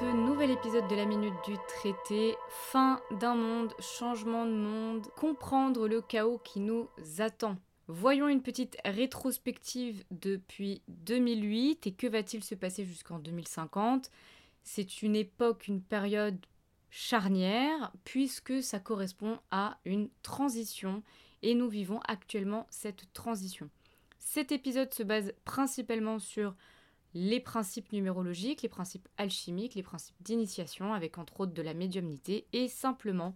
ce nouvel épisode de la Minute du Traité. Fin d'un monde, changement de monde, comprendre le chaos qui nous attend. Voyons une petite rétrospective depuis 2008 et que va-t-il se passer jusqu'en 2050 C'est une époque, une période charnière puisque ça correspond à une transition et nous vivons actuellement cette transition. Cet épisode se base principalement sur les principes numérologiques, les principes alchimiques, les principes d'initiation, avec entre autres de la médiumnité et simplement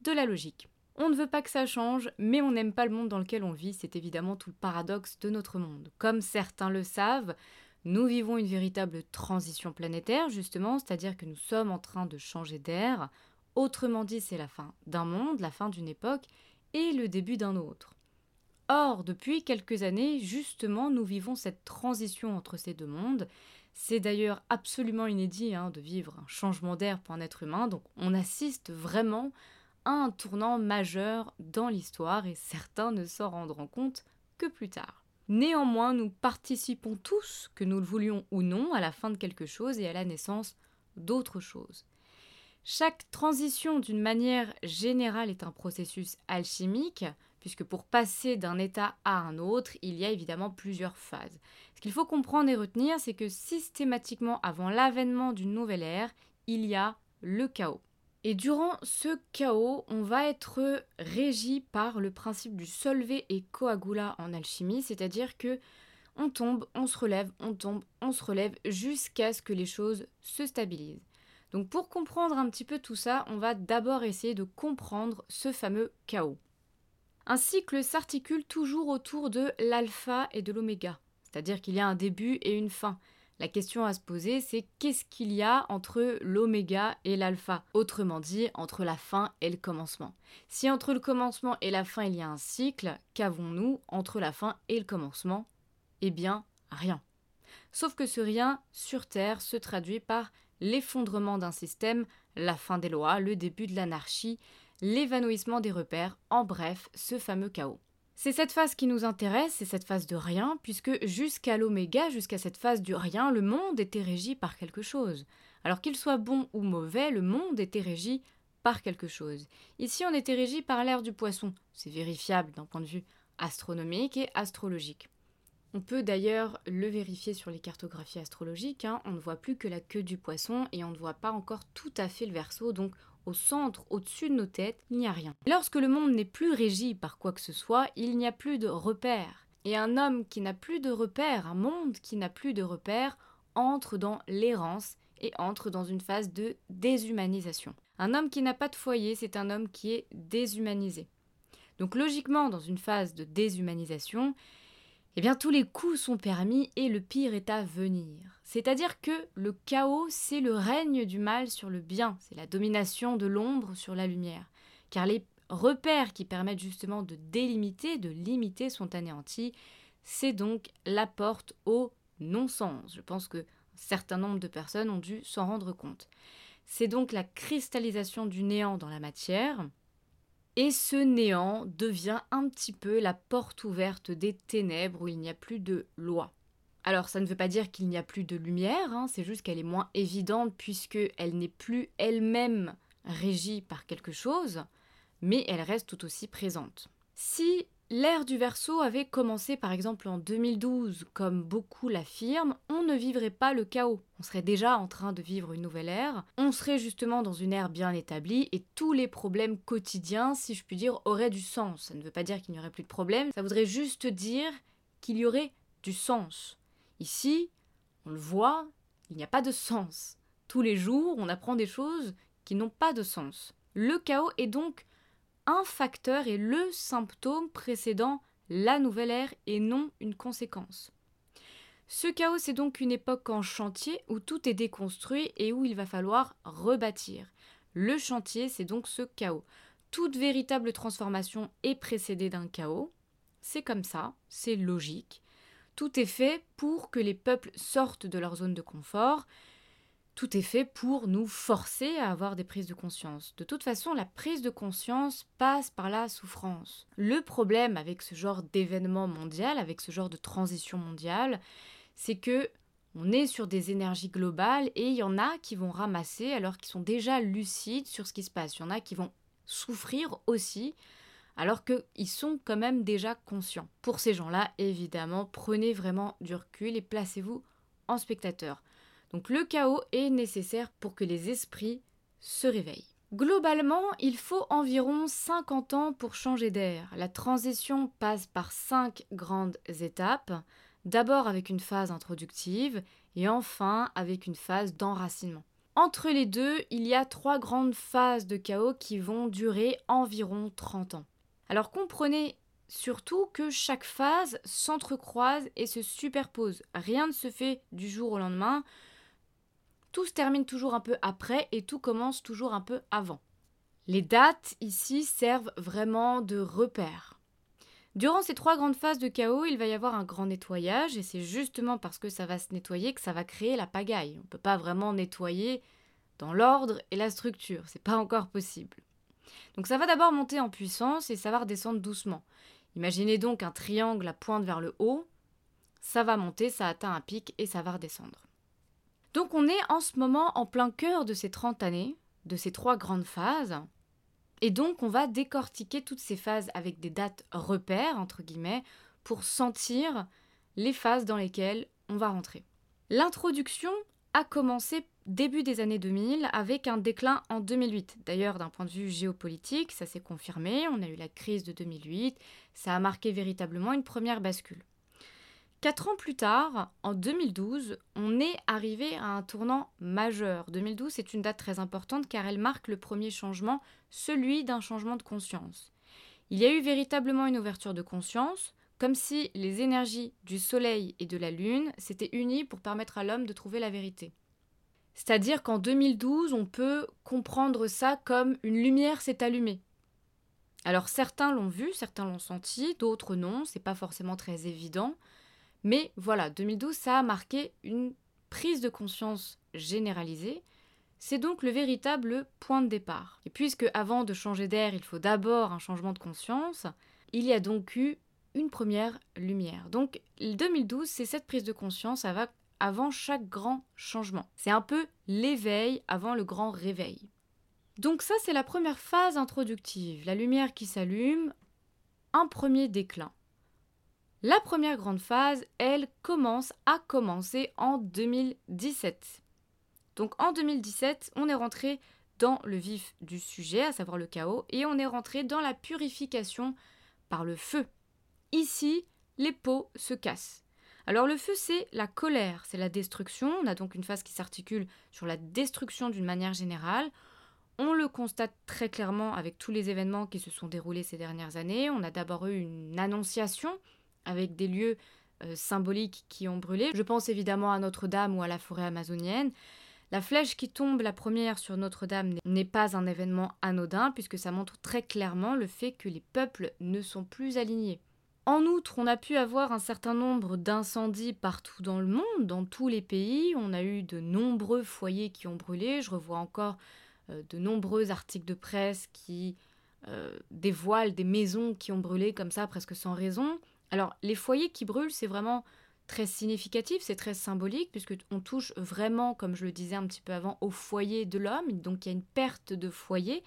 de la logique. On ne veut pas que ça change, mais on n'aime pas le monde dans lequel on vit, c'est évidemment tout le paradoxe de notre monde. Comme certains le savent, nous vivons une véritable transition planétaire, justement, c'est-à-dire que nous sommes en train de changer d'air. Autrement dit, c'est la fin d'un monde, la fin d'une époque, et le début d'un autre. Or, depuis quelques années, justement, nous vivons cette transition entre ces deux mondes. C'est d'ailleurs absolument inédit hein, de vivre un changement d'air pour un être humain, donc on assiste vraiment à un tournant majeur dans l'histoire et certains ne s'en rendront compte que plus tard. Néanmoins, nous participons tous, que nous le voulions ou non, à la fin de quelque chose et à la naissance d'autre chose. Chaque transition d'une manière générale est un processus alchimique, puisque pour passer d'un état à un autre, il y a évidemment plusieurs phases. Ce qu'il faut comprendre et retenir, c'est que systématiquement avant l'avènement d'une nouvelle ère, il y a le chaos. Et durant ce chaos, on va être régi par le principe du solvé et coagula en alchimie, c'est-à-dire que on tombe, on se relève, on tombe, on se relève jusqu'à ce que les choses se stabilisent. Donc pour comprendre un petit peu tout ça, on va d'abord essayer de comprendre ce fameux chaos. Un cycle s'articule toujours autour de l'alpha et de l'oméga, c'est-à-dire qu'il y a un début et une fin. La question à se poser, c'est qu'est-ce qu'il y a entre l'oméga et l'alpha? Autrement dit, entre la fin et le commencement. Si entre le commencement et la fin il y a un cycle, qu'avons-nous entre la fin et le commencement? Eh bien, rien. Sauf que ce rien sur Terre se traduit par l'effondrement d'un système, la fin des lois, le début de l'anarchie, l'évanouissement des repères, en bref, ce fameux chaos. C'est cette phase qui nous intéresse, c'est cette phase de rien, puisque jusqu'à l'oméga, jusqu'à cette phase du rien, le monde était régi par quelque chose. Alors qu'il soit bon ou mauvais, le monde était régi par quelque chose. Ici, on était régi par l'air du poisson. C'est vérifiable d'un point de vue astronomique et astrologique. On peut d'ailleurs le vérifier sur les cartographies astrologiques, hein. on ne voit plus que la queue du poisson et on ne voit pas encore tout à fait le verso, donc au centre, au-dessus de nos têtes, il n'y a rien. Lorsque le monde n'est plus régi par quoi que ce soit, il n'y a plus de repères. Et un homme qui n'a plus de repères, un monde qui n'a plus de repères, entre dans l'errance et entre dans une phase de déshumanisation. Un homme qui n'a pas de foyer, c'est un homme qui est déshumanisé. Donc logiquement, dans une phase de déshumanisation, eh bien tous les coups sont permis et le pire est à venir. C'est-à-dire que le chaos, c'est le règne du mal sur le bien, c'est la domination de l'ombre sur la lumière. Car les repères qui permettent justement de délimiter, de limiter sont anéantis, c'est donc la porte au non-sens. Je pense que certain nombre de personnes ont dû s'en rendre compte. C'est donc la cristallisation du néant dans la matière, et ce néant devient un petit peu la porte ouverte des ténèbres où il n'y a plus de loi. Alors ça ne veut pas dire qu'il n'y a plus de lumière, hein, c'est juste qu'elle est moins évidente puisqu'elle n'est plus elle-même régie par quelque chose, mais elle reste tout aussi présente. Si L'ère du Verseau avait commencé par exemple en 2012, comme beaucoup l'affirment, on ne vivrait pas le chaos. On serait déjà en train de vivre une nouvelle ère, on serait justement dans une ère bien établie et tous les problèmes quotidiens, si je puis dire, auraient du sens. Ça ne veut pas dire qu'il n'y aurait plus de problèmes, ça voudrait juste dire qu'il y aurait du sens. Ici, on le voit, il n'y a pas de sens. Tous les jours, on apprend des choses qui n'ont pas de sens. Le chaos est donc un facteur et le symptôme précédant la nouvelle ère et non une conséquence. Ce chaos, c'est donc une époque en chantier où tout est déconstruit et où il va falloir rebâtir. Le chantier, c'est donc ce chaos. Toute véritable transformation est précédée d'un chaos. C'est comme ça, c'est logique. Tout est fait pour que les peuples sortent de leur zone de confort, tout est fait pour nous forcer à avoir des prises de conscience. De toute façon, la prise de conscience passe par la souffrance. Le problème avec ce genre d'événement mondial, avec ce genre de transition mondiale, c'est que On est sur des énergies globales et il y en a qui vont ramasser alors qu'ils sont déjà lucides sur ce qui se passe. Il y en a qui vont souffrir aussi alors qu'ils sont quand même déjà conscients. Pour ces gens-là, évidemment, prenez vraiment du recul et placez-vous en spectateur. Donc le chaos est nécessaire pour que les esprits se réveillent. Globalement, il faut environ 50 ans pour changer d'air. La transition passe par cinq grandes étapes. D'abord avec une phase introductive et enfin avec une phase d'enracinement. Entre les deux, il y a trois grandes phases de chaos qui vont durer environ 30 ans. Alors comprenez surtout que chaque phase s'entrecroise et se superpose. Rien ne se fait du jour au lendemain. Tout se termine toujours un peu après et tout commence toujours un peu avant. Les dates ici servent vraiment de repères. Durant ces trois grandes phases de chaos, il va y avoir un grand nettoyage et c'est justement parce que ça va se nettoyer que ça va créer la pagaille. On ne peut pas vraiment nettoyer dans l'ordre et la structure, c'est pas encore possible. Donc ça va d'abord monter en puissance et ça va redescendre doucement. Imaginez donc un triangle à pointe vers le haut, ça va monter, ça atteint un pic et ça va redescendre. Donc on est en ce moment en plein cœur de ces 30 années, de ces trois grandes phases, et donc on va décortiquer toutes ces phases avec des dates repères, entre guillemets, pour sentir les phases dans lesquelles on va rentrer. L'introduction a commencé début des années 2000 avec un déclin en 2008. D'ailleurs, d'un point de vue géopolitique, ça s'est confirmé, on a eu la crise de 2008, ça a marqué véritablement une première bascule. Quatre ans plus tard, en 2012, on est arrivé à un tournant majeur. 2012, c'est une date très importante car elle marque le premier changement, celui d'un changement de conscience. Il y a eu véritablement une ouverture de conscience, comme si les énergies du Soleil et de la Lune s'étaient unies pour permettre à l'homme de trouver la vérité. C'est-à-dire qu'en 2012, on peut comprendre ça comme une lumière s'est allumée. Alors certains l'ont vu, certains l'ont senti, d'autres non, c'est pas forcément très évident. Mais voilà, 2012, ça a marqué une prise de conscience généralisée. C'est donc le véritable point de départ. Et puisque avant de changer d'air, il faut d'abord un changement de conscience, il y a donc eu une première lumière. Donc 2012, c'est cette prise de conscience avant chaque grand changement. C'est un peu l'éveil avant le grand réveil. Donc ça, c'est la première phase introductive, la lumière qui s'allume, un premier déclin. La première grande phase, elle commence à commencer en 2017. Donc en 2017, on est rentré dans le vif du sujet, à savoir le chaos, et on est rentré dans la purification par le feu. Ici, les pots se cassent. Alors le feu, c'est la colère, c'est la destruction. On a donc une phase qui s'articule sur la destruction d'une manière générale. On le constate très clairement avec tous les événements qui se sont déroulés ces dernières années. On a d'abord eu une annonciation avec des lieux euh, symboliques qui ont brûlé. Je pense évidemment à Notre-Dame ou à la forêt amazonienne. La flèche qui tombe la première sur Notre-Dame n'est pas un événement anodin puisque ça montre très clairement le fait que les peuples ne sont plus alignés. En outre, on a pu avoir un certain nombre d'incendies partout dans le monde, dans tous les pays. On a eu de nombreux foyers qui ont brûlé. Je revois encore euh, de nombreux articles de presse qui euh, dévoilent des maisons qui ont brûlé comme ça presque sans raison. Alors, les foyers qui brûlent, c'est vraiment très significatif, c'est très symbolique, puisque on touche vraiment, comme je le disais un petit peu avant, au foyer de l'homme. Donc, il y a une perte de foyer.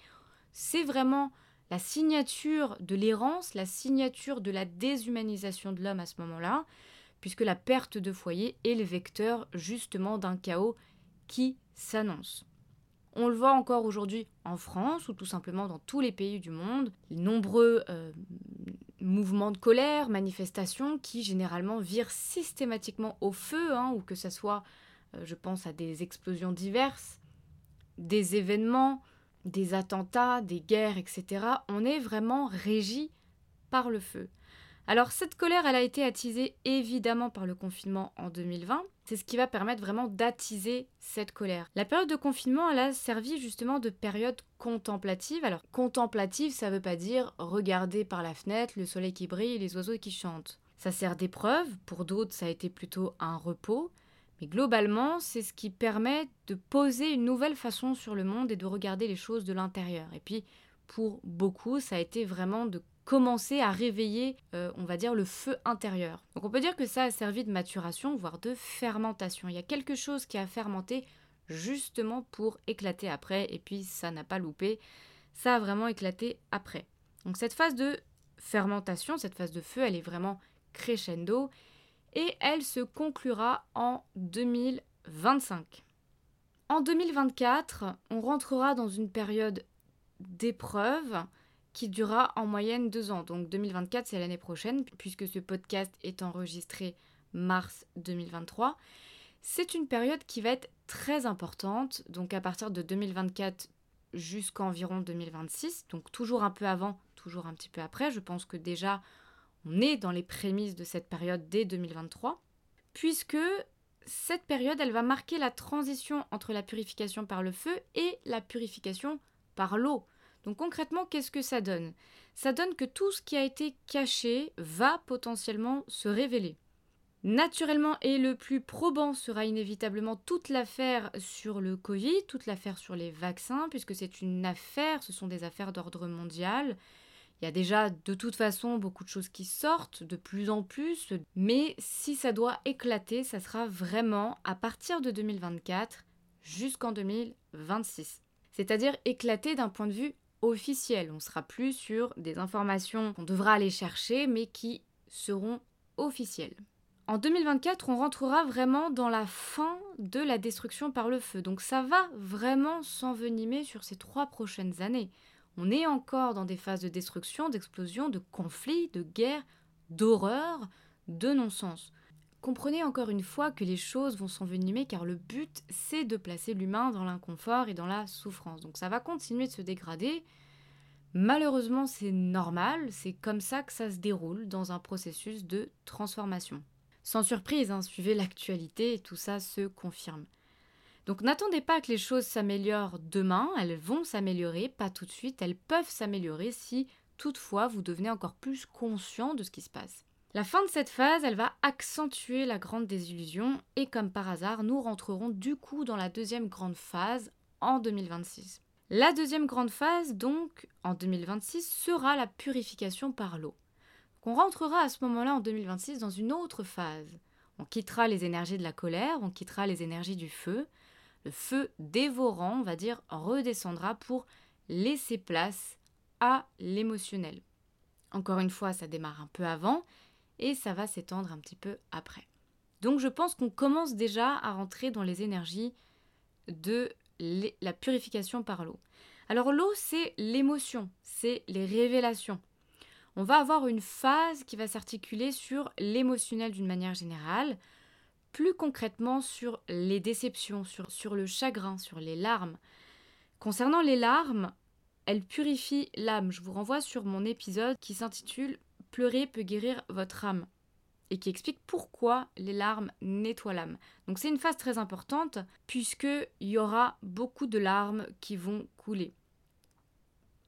C'est vraiment la signature de l'errance, la signature de la déshumanisation de l'homme à ce moment-là, puisque la perte de foyer est le vecteur justement d'un chaos qui s'annonce. On le voit encore aujourd'hui en France ou tout simplement dans tous les pays du monde. Les nombreux euh, mouvements de colère, manifestations qui généralement virent systématiquement au feu, hein, ou que ce soit, euh, je pense à des explosions diverses, des événements, des attentats, des guerres, etc. On est vraiment régi par le feu. Alors cette colère, elle a été attisée évidemment par le confinement en 2020. C'est ce qui va permettre vraiment d'attiser cette colère. La période de confinement, elle a servi justement de période contemplative. Alors contemplative, ça veut pas dire regarder par la fenêtre le soleil qui brille les oiseaux qui chantent. Ça sert d'épreuve, pour d'autres ça a été plutôt un repos, mais globalement c'est ce qui permet de poser une nouvelle façon sur le monde et de regarder les choses de l'intérieur. Et puis pour beaucoup, ça a été vraiment de commencer à réveiller, euh, on va dire, le feu intérieur. Donc on peut dire que ça a servi de maturation, voire de fermentation. Il y a quelque chose qui a fermenté justement pour éclater après, et puis ça n'a pas loupé, ça a vraiment éclaté après. Donc cette phase de fermentation, cette phase de feu, elle est vraiment crescendo, et elle se conclura en 2025. En 2024, on rentrera dans une période d'épreuve qui durera en moyenne deux ans. Donc 2024, c'est l'année prochaine, puisque ce podcast est enregistré mars 2023. C'est une période qui va être très importante, donc à partir de 2024 jusqu'à environ 2026, donc toujours un peu avant, toujours un petit peu après. Je pense que déjà, on est dans les prémices de cette période dès 2023, puisque cette période, elle va marquer la transition entre la purification par le feu et la purification par l'eau. Donc concrètement, qu'est-ce que ça donne? Ça donne que tout ce qui a été caché va potentiellement se révéler. Naturellement et le plus probant sera inévitablement toute l'affaire sur le Covid, toute l'affaire sur les vaccins, puisque c'est une affaire, ce sont des affaires d'ordre mondial. Il y a déjà de toute façon beaucoup de choses qui sortent de plus en plus, mais si ça doit éclater, ça sera vraiment à partir de 2024 jusqu'en 2026. C'est-à-dire éclater d'un point de vue officiel. On sera plus sur des informations qu'on devra aller chercher, mais qui seront officielles. En 2024, on rentrera vraiment dans la fin de la destruction par le feu. Donc ça va vraiment s'envenimer sur ces trois prochaines années. On est encore dans des phases de destruction, d'explosion, de conflits, de guerre, d'horreur, de non-sens. Comprenez encore une fois que les choses vont s'envenimer car le but c'est de placer l'humain dans l'inconfort et dans la souffrance. Donc ça va continuer de se dégrader. Malheureusement c'est normal, c'est comme ça que ça se déroule dans un processus de transformation. Sans surprise, hein, suivez l'actualité et tout ça se confirme. Donc n'attendez pas que les choses s'améliorent demain, elles vont s'améliorer, pas tout de suite, elles peuvent s'améliorer si toutefois vous devenez encore plus conscient de ce qui se passe. La fin de cette phase, elle va accentuer la grande désillusion et comme par hasard, nous rentrerons du coup dans la deuxième grande phase en 2026. La deuxième grande phase, donc, en 2026, sera la purification par l'eau. On rentrera à ce moment-là en 2026 dans une autre phase. On quittera les énergies de la colère, on quittera les énergies du feu, le feu dévorant, on va dire, redescendra pour laisser place à l'émotionnel. Encore une fois, ça démarre un peu avant et ça va s'étendre un petit peu après. Donc je pense qu'on commence déjà à rentrer dans les énergies de la purification par l'eau. Alors l'eau, c'est l'émotion, c'est les révélations. On va avoir une phase qui va s'articuler sur l'émotionnel d'une manière générale, plus concrètement sur les déceptions, sur, sur le chagrin, sur les larmes. Concernant les larmes, elles purifient l'âme. Je vous renvoie sur mon épisode qui s'intitule Pleurer peut guérir votre âme et qui explique pourquoi les larmes nettoient l'âme. Donc c'est une phase très importante puisqu'il y aura beaucoup de larmes qui vont couler.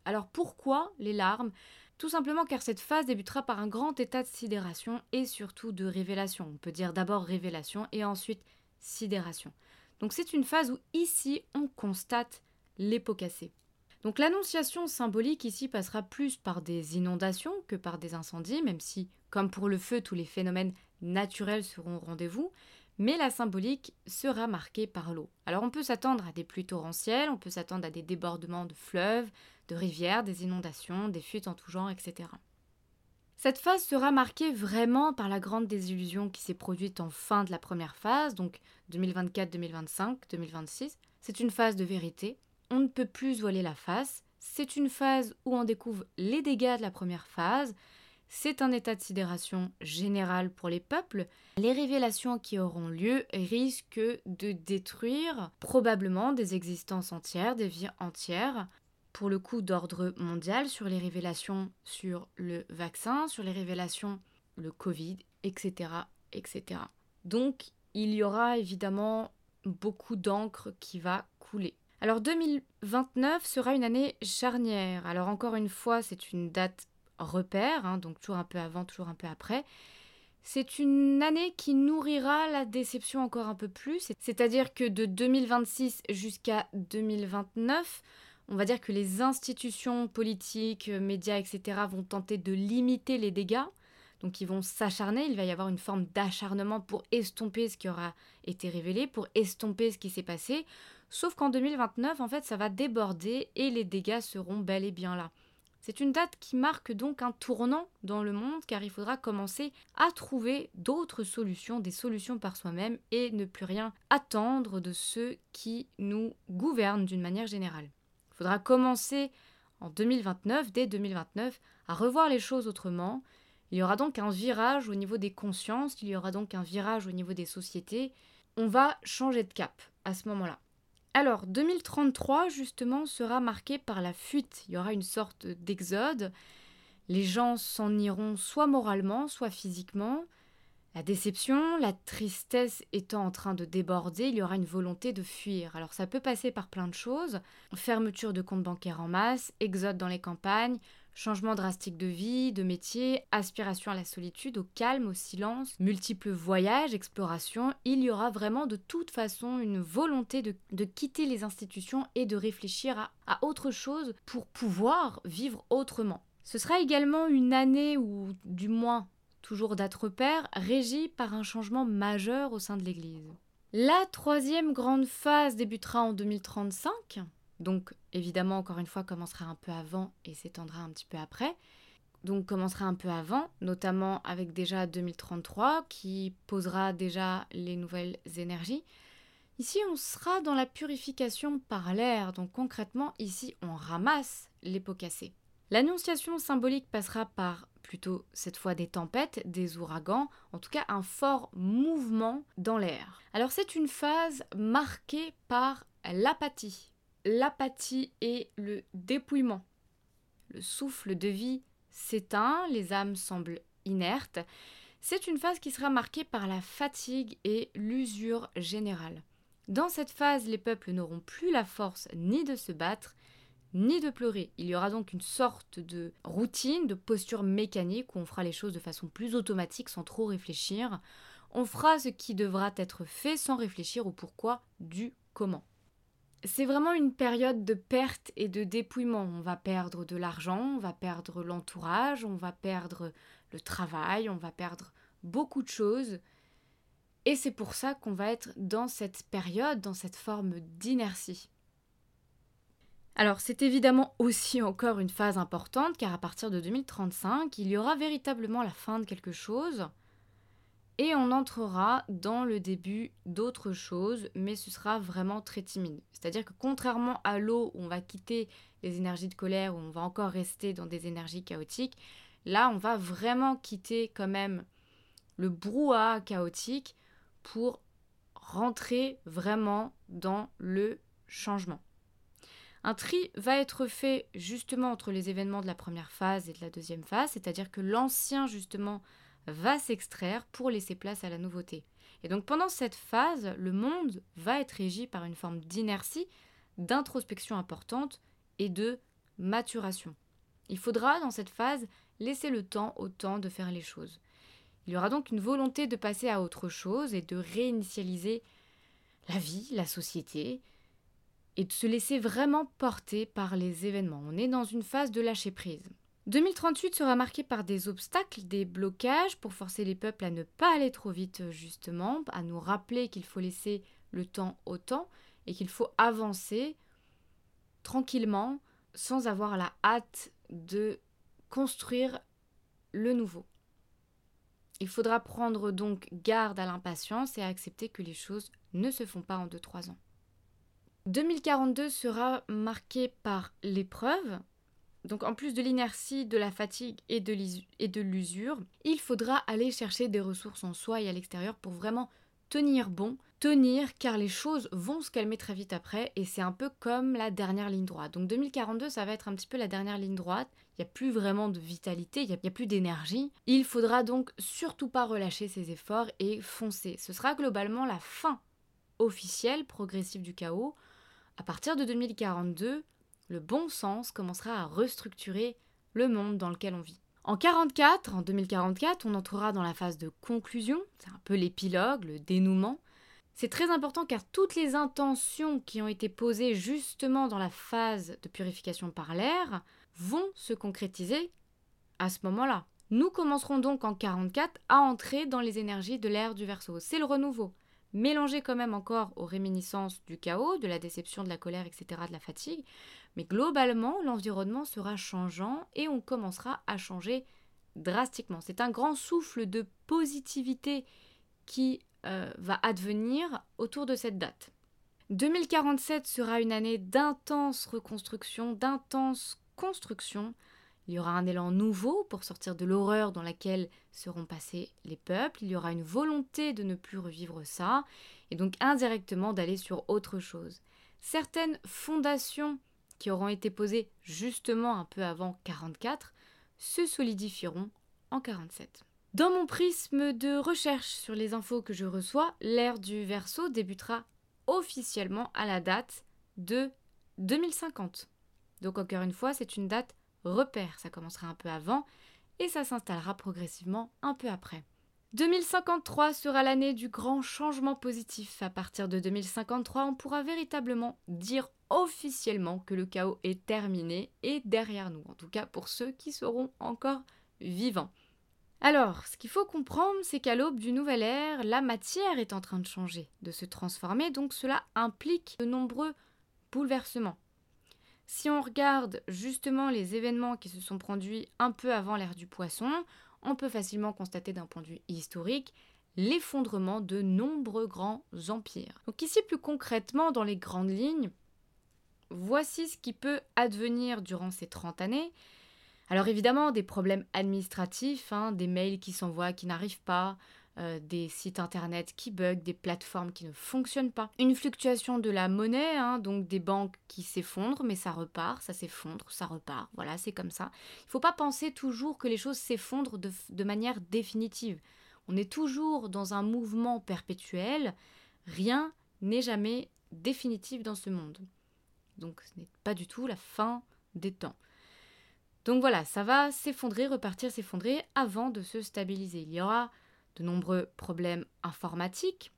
Alors pourquoi les larmes? Tout simplement car cette phase débutera par un grand état de sidération et surtout de révélation. On peut dire d'abord révélation et ensuite sidération. Donc c'est une phase où ici on constate cassés. Donc l'annonciation symbolique ici passera plus par des inondations que par des incendies, même si, comme pour le feu, tous les phénomènes naturels seront au rendez-vous, mais la symbolique sera marquée par l'eau. Alors on peut s'attendre à des pluies torrentielles, on peut s'attendre à des débordements de fleuves, de rivières, des inondations, des fuites en tout genre, etc. Cette phase sera marquée vraiment par la grande désillusion qui s'est produite en fin de la première phase, donc 2024, 2025, 2026. C'est une phase de vérité. On ne peut plus voiler la face. C'est une phase où on découvre les dégâts de la première phase. C'est un état de sidération général pour les peuples. Les révélations qui auront lieu risquent de détruire probablement des existences entières, des vies entières pour le coup d'ordre mondial sur les révélations sur le vaccin, sur les révélations le Covid, etc. etc. Donc il y aura évidemment beaucoup d'encre qui va couler. Alors 2029 sera une année charnière. Alors encore une fois, c'est une date repère, hein, donc toujours un peu avant, toujours un peu après. C'est une année qui nourrira la déception encore un peu plus, c'est-à-dire que de 2026 jusqu'à 2029, On va dire que les institutions politiques, médias, etc. vont tenter de limiter les dégâts. Donc ils vont s'acharner, il va y avoir une forme d'acharnement pour estomper ce qui aura été révélé, pour estomper ce qui s'est passé. Sauf qu'en 2029, en fait, ça va déborder et les dégâts seront bel et bien là. C'est une date qui marque donc un tournant dans le monde car il faudra commencer à trouver d'autres solutions, des solutions par soi-même et ne plus rien attendre de ceux qui nous gouvernent d'une manière générale. Il faudra commencer en 2029, dès 2029, à revoir les choses autrement. Il y aura donc un virage au niveau des consciences, il y aura donc un virage au niveau des sociétés. On va changer de cap à ce moment-là. Alors, 2033, justement, sera marqué par la fuite. Il y aura une sorte d'exode. Les gens s'en iront soit moralement, soit physiquement. La déception, la tristesse étant en train de déborder, il y aura une volonté de fuir. Alors ça peut passer par plein de choses. Fermeture de comptes bancaires en masse, exode dans les campagnes, Changement drastique de vie, de métier, aspiration à la solitude, au calme, au silence, multiples voyages, explorations, il y aura vraiment de toute façon une volonté de, quitter les institutions et de réfléchir à, à autre chose pour pouvoir vivre autrement. Ce sera également une année, ou du moins toujours date repère, régie par un changement majeur au sein de l'Église. La troisième grande phase débutera en 2035, donc évidemment, encore une fois, commencera un peu avant et s'étendra un petit peu après. Donc commencera un peu avant, notamment avec déjà 2033 qui posera déjà les nouvelles énergies. Ici, on sera dans la purification par l'air, donc concrètement, ici, on ramasse les pots cassés. L'annonciation symbolique passera par plutôt cette fois des tempêtes, des ouragans, en tout cas un fort mouvement dans l'air. Alors c'est une phase marquée par l'apathie, l'apathie et le dépouillement. Le souffle de vie s'éteint, les âmes semblent inertes. C'est une phase qui sera marquée par la fatigue et l'usure générale. Dans cette phase, les peuples n'auront plus la force ni de se battre, ni de pleurer. Il y aura donc une sorte de routine, de posture mécanique où on fera les choses de façon plus automatique sans trop réfléchir. On fera ce qui devra être fait sans réfléchir au pourquoi du comment. C'est vraiment une période de perte et de dépouillement. On va perdre de l'argent, on va perdre l'entourage, on va perdre le travail, on va perdre beaucoup de choses. Et c'est pour ça qu'on va être dans cette période, dans cette forme d'inertie. Alors c'est évidemment aussi encore une phase importante car à partir de 2035, il y aura véritablement la fin de quelque chose et on entrera dans le début d'autres choses, mais ce sera vraiment très timide. C'est-à-dire que contrairement à l'eau où on va quitter les énergies de colère, où on va encore rester dans des énergies chaotiques, là on va vraiment quitter quand même le brouhaha chaotique pour rentrer vraiment dans le changement. Un tri va être fait justement entre les événements de la première phase et de la deuxième phase, c'est-à-dire que l'ancien justement va s'extraire pour laisser place à la nouveauté. Et donc pendant cette phase, le monde va être régi par une forme d'inertie, d'introspection importante et de maturation. Il faudra dans cette phase laisser le temps au temps de faire les choses. Il y aura donc une volonté de passer à autre chose et de réinitialiser la vie, la société, et de se laisser vraiment porter par les événements. On est dans une phase de lâcher prise. 2038 sera marqué par des obstacles, des blocages pour forcer les peuples à ne pas aller trop vite justement, à nous rappeler qu'il faut laisser le temps au temps et qu'il faut avancer tranquillement sans avoir la hâte de construire le nouveau. Il faudra prendre donc garde à l'impatience et à accepter que les choses ne se font pas en 2-3 ans. 2042 sera marqué par l'épreuve, donc en plus de l'inertie, de la fatigue et de l'usure, il faudra aller chercher des ressources en soi et à l'extérieur pour vraiment tenir bon, tenir car les choses vont se calmer très vite après et c'est un peu comme la dernière ligne droite. Donc 2042 ça va être un petit peu la dernière ligne droite, il n'y a plus vraiment de vitalité, il n'y a, plus d'énergie. Il faudra donc surtout pas relâcher ses efforts et foncer. Ce sera globalement la fin officielle, progressive du chaos. À partir de 2042, le bon sens commencera à restructurer le monde dans lequel on vit. En 44, en 2044, on entrera dans la phase de conclusion, c'est un peu l'épilogue, le dénouement. C'est très important car toutes les intentions qui ont été posées justement dans la phase de purification par l'air vont se concrétiser à ce moment-là. Nous commencerons donc en 44 à entrer dans les énergies de l'ère du Verseau. C'est le renouveau, mélangé quand même encore aux réminiscences du chaos, de la déception, de la colère, etc., de la fatigue. Mais globalement, l'environnement sera changeant et on commencera à changer drastiquement. C'est un grand souffle de positivité qui euh, va advenir autour de cette date. 2047 sera une année d'intense reconstruction, d'intense construction. Il y aura un élan nouveau pour sortir de l'horreur dans laquelle seront passés les peuples. Il y aura une volonté de ne plus revivre ça, et donc indirectement d'aller sur autre chose. Certaines fondations qui auront été posées justement un peu avant 44 se solidifieront en 47. Dans mon prisme de recherche sur les infos que je reçois, l'ère du Verseau débutera officiellement à la date de 2050. Donc encore une fois, c'est une date repère. Ça commencera un peu avant et ça s'installera progressivement un peu après. 2053 sera l'année du grand changement positif. À partir de 2053, on pourra véritablement dire officiellement que le chaos est terminé et derrière nous, en tout cas pour ceux qui seront encore vivants. Alors, ce qu'il faut comprendre, c'est qu'à l'aube du nouvel ère, la matière est en train de changer, de se transformer, donc cela implique de nombreux bouleversements. Si on regarde justement les événements qui se sont produits un peu avant l'ère du poisson, on peut facilement constater d'un point de vue historique l'effondrement de nombreux grands empires. Donc ici plus concrètement, dans les grandes lignes, voici ce qui peut advenir durant ces 30 années, alors évidemment, des problèmes administratifs, hein, des mails qui s'envoient qui n'arrivent pas, euh, des sites internet qui bug, des plateformes qui ne fonctionnent pas. Une fluctuation de la monnaie, hein, donc des banques qui s'effondrent, mais ça repart, ça s'effondre, ça repart. Voilà, c'est comme ça. Il ne faut pas penser toujours que les choses s'effondrent de, de manière définitive. On est toujours dans un mouvement perpétuel. Rien n'est jamais définitif dans ce monde. Donc ce n'est pas du tout la fin des temps. Donc voilà, ça va s'effondrer, repartir, s'effondrer avant de se stabiliser. Il y aura de nombreux problèmes informatiques,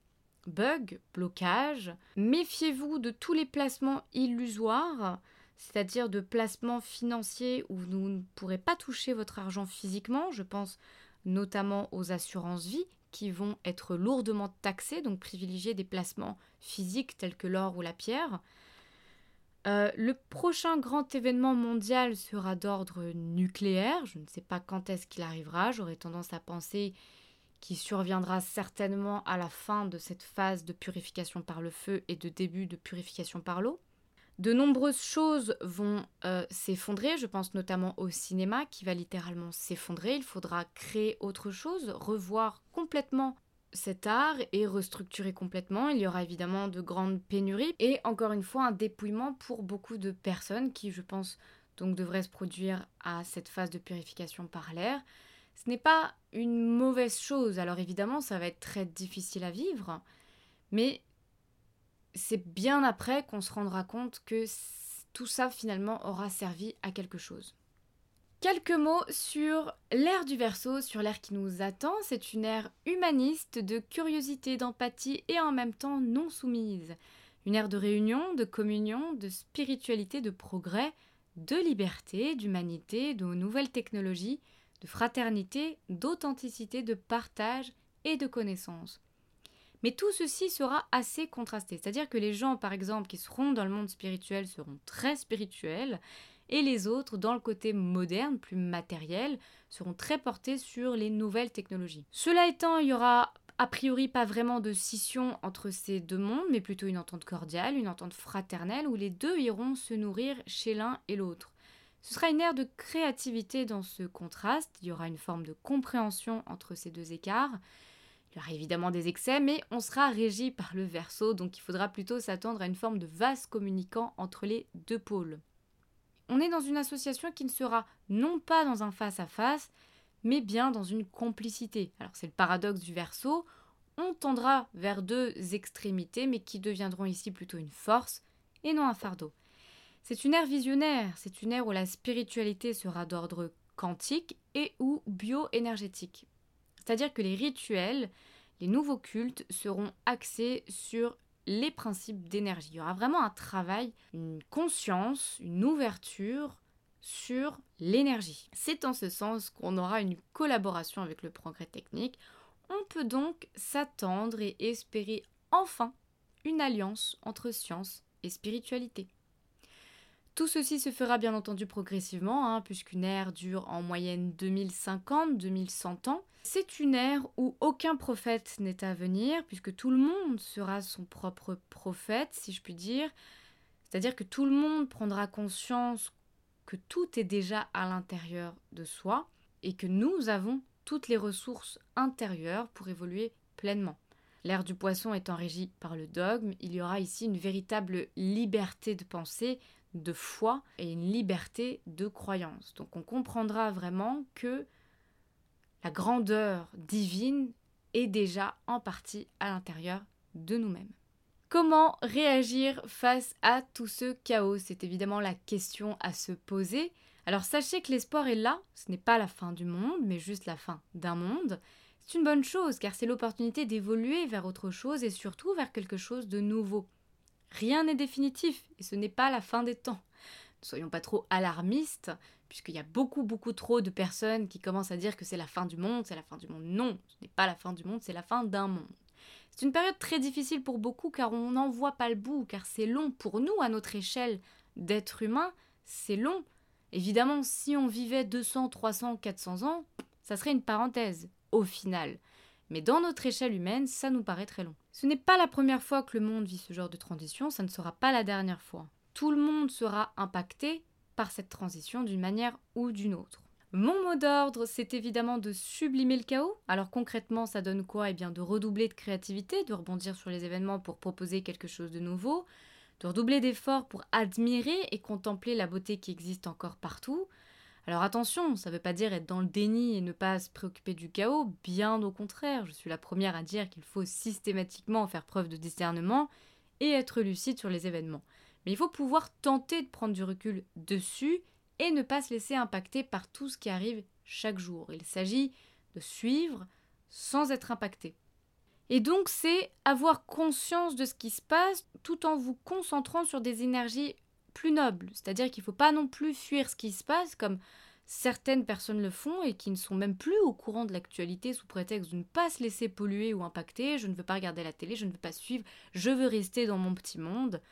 bugs, blocages. Méfiez-vous de tous les placements illusoires, c'est-à-dire de placements financiers où vous ne pourrez pas toucher votre argent physiquement. Je pense notamment aux assurances vie qui vont être lourdement taxées, donc privilégier des placements physiques tels que l'or ou la pierre. Euh, le prochain grand événement mondial sera d'ordre nucléaire. Je ne sais pas quand est-ce qu'il arrivera. J'aurais tendance à penser qu'il surviendra certainement à la fin de cette phase de purification par le feu et de début de purification par l'eau. De nombreuses choses vont euh, s'effondrer, je pense notamment au cinéma qui va littéralement s'effondrer. Il faudra créer autre chose, revoir complètement cet art est restructuré complètement. Il y aura évidemment de grandes pénuries et encore une fois un dépouillement pour beaucoup de personnes qui, je pense, donc devraient se produire à cette phase de purification par l'air. Ce n'est pas une mauvaise chose. Alors évidemment, ça va être très difficile à vivre, mais c'est bien après qu'on se rendra compte que tout ça finalement aura servi à quelque chose. Quelques mots sur l'ère du Verseau, sur l'ère qui nous attend. C'est une ère humaniste, de curiosité, d'empathie et en même temps non soumise. Une ère de réunion, de communion, de spiritualité, de progrès, de liberté, d'humanité, de nouvelles technologies, de fraternité, d'authenticité, de partage et de connaissance. Mais tout ceci sera assez contrasté, c'est-à-dire que les gens, par exemple, qui seront dans le monde spirituel seront très spirituels, et les autres, dans le côté moderne, plus matériel, seront très portés sur les nouvelles technologies. Cela étant, il y aura a priori pas vraiment de scission entre ces deux mondes, mais plutôt une entente cordiale, une entente fraternelle, où les deux iront se nourrir chez l'un et l'autre. Ce sera une ère de créativité dans ce contraste, il y aura une forme de compréhension entre ces deux écarts. Il y aura évidemment des excès, mais on sera régi par le verso, donc il faudra plutôt s'attendre à une forme de vase communicant entre les deux pôles on est dans une association qui ne sera non pas dans un face-à-face, mais bien dans une complicité. Alors c'est le paradoxe du verso, on tendra vers deux extrémités, mais qui deviendront ici plutôt une force et non un fardeau. C'est une ère visionnaire, c'est une ère où la spiritualité sera d'ordre quantique et ou bioénergétique. C'est-à-dire que les rituels, les nouveaux cultes seront axés sur les principes d'énergie. Il y aura vraiment un travail, une conscience, une ouverture sur l'énergie. C'est en ce sens qu'on aura une collaboration avec le progrès technique. On peut donc s'attendre et espérer enfin une alliance entre science et spiritualité. Tout ceci se fera bien entendu progressivement, hein, puisqu'une ère dure en moyenne 2050-2100 ans. C'est une ère où aucun prophète n'est à venir, puisque tout le monde sera son propre prophète, si je puis dire. C'est-à-dire que tout le monde prendra conscience que tout est déjà à l'intérieur de soi et que nous avons toutes les ressources intérieures pour évoluer pleinement. L'ère du poisson étant régie par le dogme, il y aura ici une véritable liberté de pensée, de foi et une liberté de croyance. Donc on comprendra vraiment que la grandeur divine est déjà en partie à l'intérieur de nous-mêmes. Comment réagir face à tout ce chaos? C'est évidemment la question à se poser. Alors sachez que l'espoir est là, ce n'est pas la fin du monde, mais juste la fin d'un monde. C'est une bonne chose car c'est l'opportunité d'évoluer vers autre chose et surtout vers quelque chose de nouveau. Rien n'est définitif et ce n'est pas la fin des temps. Ne soyons pas trop alarmistes, puisqu'il y a beaucoup, beaucoup trop de personnes qui commencent à dire que c'est la fin du monde, c'est la fin du monde. Non, ce n'est pas la fin du monde, c'est la fin d'un monde. C'est une période très difficile pour beaucoup car on n'en voit pas le bout, car c'est long pour nous à notre échelle d'être humain, c'est long. Évidemment, si on vivait 200, 300, 400 ans, ça serait une parenthèse, au final. Mais dans notre échelle humaine, ça nous paraît très long. Ce n'est pas la première fois que le monde vit ce genre de transition, ça ne sera pas la dernière fois. Tout le monde sera impacté par cette transition d'une manière ou d'une autre. Mon mot d'ordre, c'est évidemment de sublimer le chaos. Alors concrètement, ça donne quoi? Eh bien de redoubler de créativité, de rebondir sur les événements pour proposer quelque chose de nouveau, de redoubler d'efforts pour admirer et contempler la beauté qui existe encore partout. Alors attention, ça ne veut pas dire être dans le déni et ne pas se préoccuper du chaos, bien au contraire, je suis la première à dire qu'il faut systématiquement faire preuve de discernement et être lucide sur les événements. Mais il faut pouvoir tenter de prendre du recul dessus et ne pas se laisser impacter par tout ce qui arrive chaque jour. Il s'agit de suivre sans être impacté. Et donc c'est avoir conscience de ce qui se passe tout en vous concentrant sur des énergies plus nobles. C'est-à-dire qu'il ne faut pas non plus fuir ce qui se passe comme certaines personnes le font et qui ne sont même plus au courant de l'actualité sous prétexte de ne pas se laisser polluer ou impacter. Je ne veux pas regarder la télé, je ne veux pas suivre, je veux rester dans mon petit monde.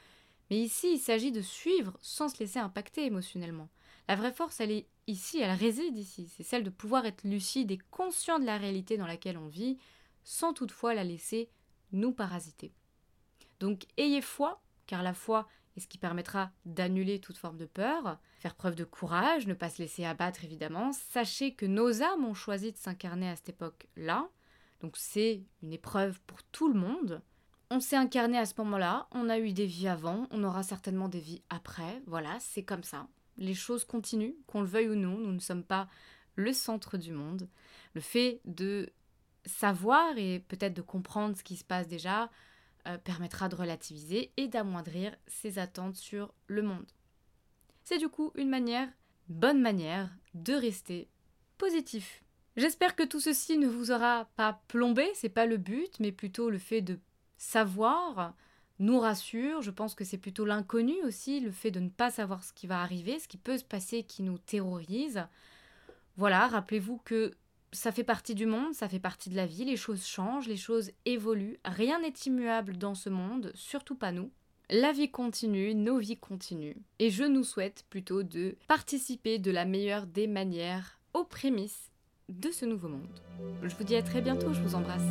Mais ici, il s'agit de suivre sans se laisser impacter émotionnellement. La vraie force, elle est ici, elle réside ici. C'est celle de pouvoir être lucide et conscient de la réalité dans laquelle on vit, sans toutefois la laisser nous parasiter. Donc ayez foi, car la foi est ce qui permettra d'annuler toute forme de peur, faire preuve de courage, ne pas se laisser abattre évidemment. Sachez que nos âmes ont choisi de s'incarner à cette époque-là, donc c'est une épreuve pour tout le monde on s'est incarné à ce moment-là, on a eu des vies avant, on aura certainement des vies après, voilà, c'est comme ça. Les choses continuent, qu'on le veuille ou non, nous ne sommes pas le centre du monde. Le fait de savoir et peut-être de comprendre ce qui se passe déjà euh, permettra de relativiser et d'amoindrir ses attentes sur le monde. C'est du coup une manière, bonne manière, de rester positif. J'espère que tout ceci ne vous aura pas plombé, c'est pas le but, mais plutôt le fait de savoir nous rassure. Je pense que c'est plutôt l'inconnu aussi, le fait de ne pas savoir ce qui va arriver, ce qui peut se passer qui nous terrorise. Voilà, rappelez-vous que ça fait partie du monde, ça fait partie de la vie, les choses changent, les choses évoluent, rien n'est immuable dans ce monde, surtout pas nous. La vie continue, nos vies continuent, et je nous souhaite plutôt de participer de la meilleure des manières aux prémices de ce nouveau monde. Je vous dis à très bientôt, je vous embrasse.